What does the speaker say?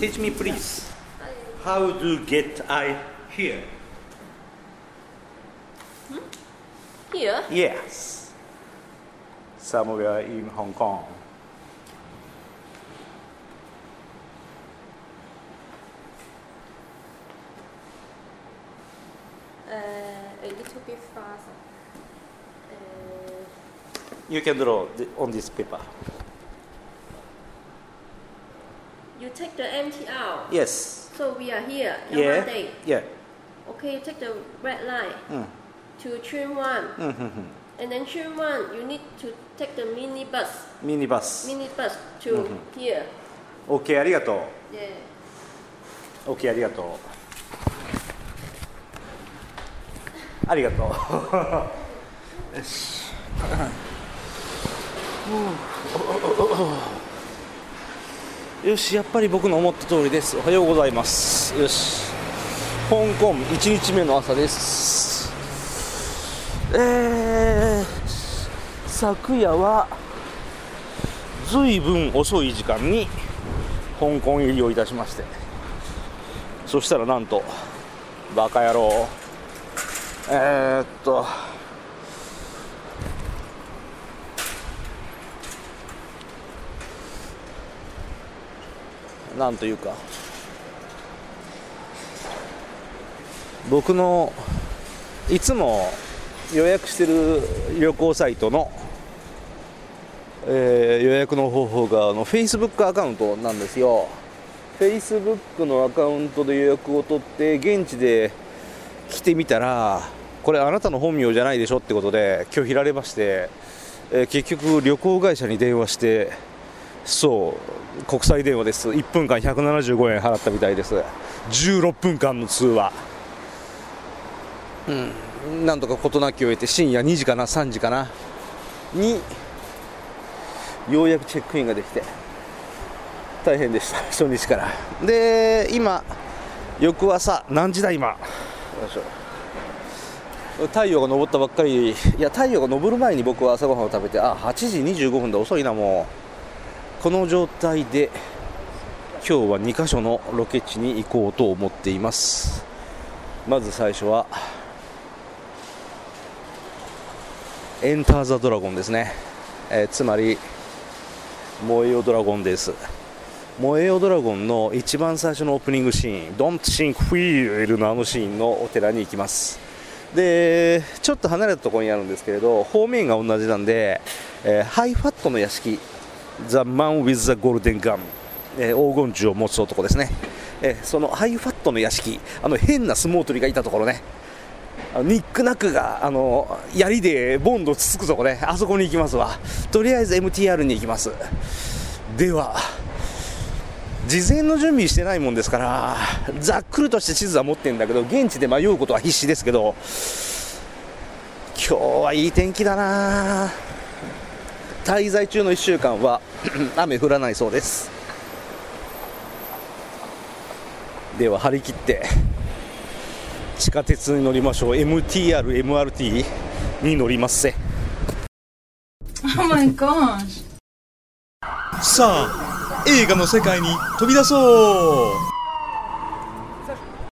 teach me please. How do get I here? Here? Yes. Somewhere in Hong Kong. Uh, a little bit faster. Uh, You can draw the, on this paper. you take the empty out. Yes. So we are here. Yeah. Monday. Yeah. Okay, you take the red line Mm. to trim one. Mm-hmm. And then trim one, you need to take the mini bus. Mini bus. Mini bus to here. OK ありがと Yeah. う OK ありがとうありがとうよし よしやっぱり僕の思った通りです。おはようございます。よし。香港1日目の朝です。えー、昨夜はずいぶん遅い時間に香港入りをいたしまして。そしたらなんとバカ野郎。えー、っとなんというか。僕のいつも予約してる旅行サイトの、えー予約の方法があの Facebook アカウントなんですよ。Facebook のアカウントで予約を取って現地で来てみたらこれあなたの本名じゃないでしょってことで拒否られまして、えー結局旅行会社に電話してそう国際電話です。1分間175円払ったみたいです。16分間の通話。うん。なんとか事なきを得て深夜2時かな3時かな。にようやくチェックインができて。大変でした 初日から。で今翌朝何時だ今？よいしょ。太陽が昇ったばっかり。いや太陽が昇る前に僕は朝ごはんを食べてあ8時25分だ遅いなもう。この状態で今日は2カ所のロケ地に行こうと思っています。まず最初はエンター・ザ・ドラゴンですね、えーつまり燃えよドラゴンです。燃えよドラゴンの一番最初のオープニングシーン Don't Think Feel のあのシーンのお寺に行きます。でちょっと離れたところにあるんですけれど方面が同じなんで、えーハイファットの屋敷 The Man with the Golden Gun、えー黄金銃を持つ男ですね、えーそのハイファットの屋敷。あの変な相撲取りがいたところね。ニックナックがあの槍でボンドつつくとこね。あそこに行きますわ。とりあえず MTR に行きます。では事前の準備してないもんですからざっくりとして地図は持ってるんだけど現地で迷うことは必死ですけど今日はいい天気だな。滞在中の1週間は 雨降らないそうです。では張り切って地下鉄に乗りましょう。MTR、MRT に乗りますせ Oh my gosh. さあ映画の世界に飛び出そう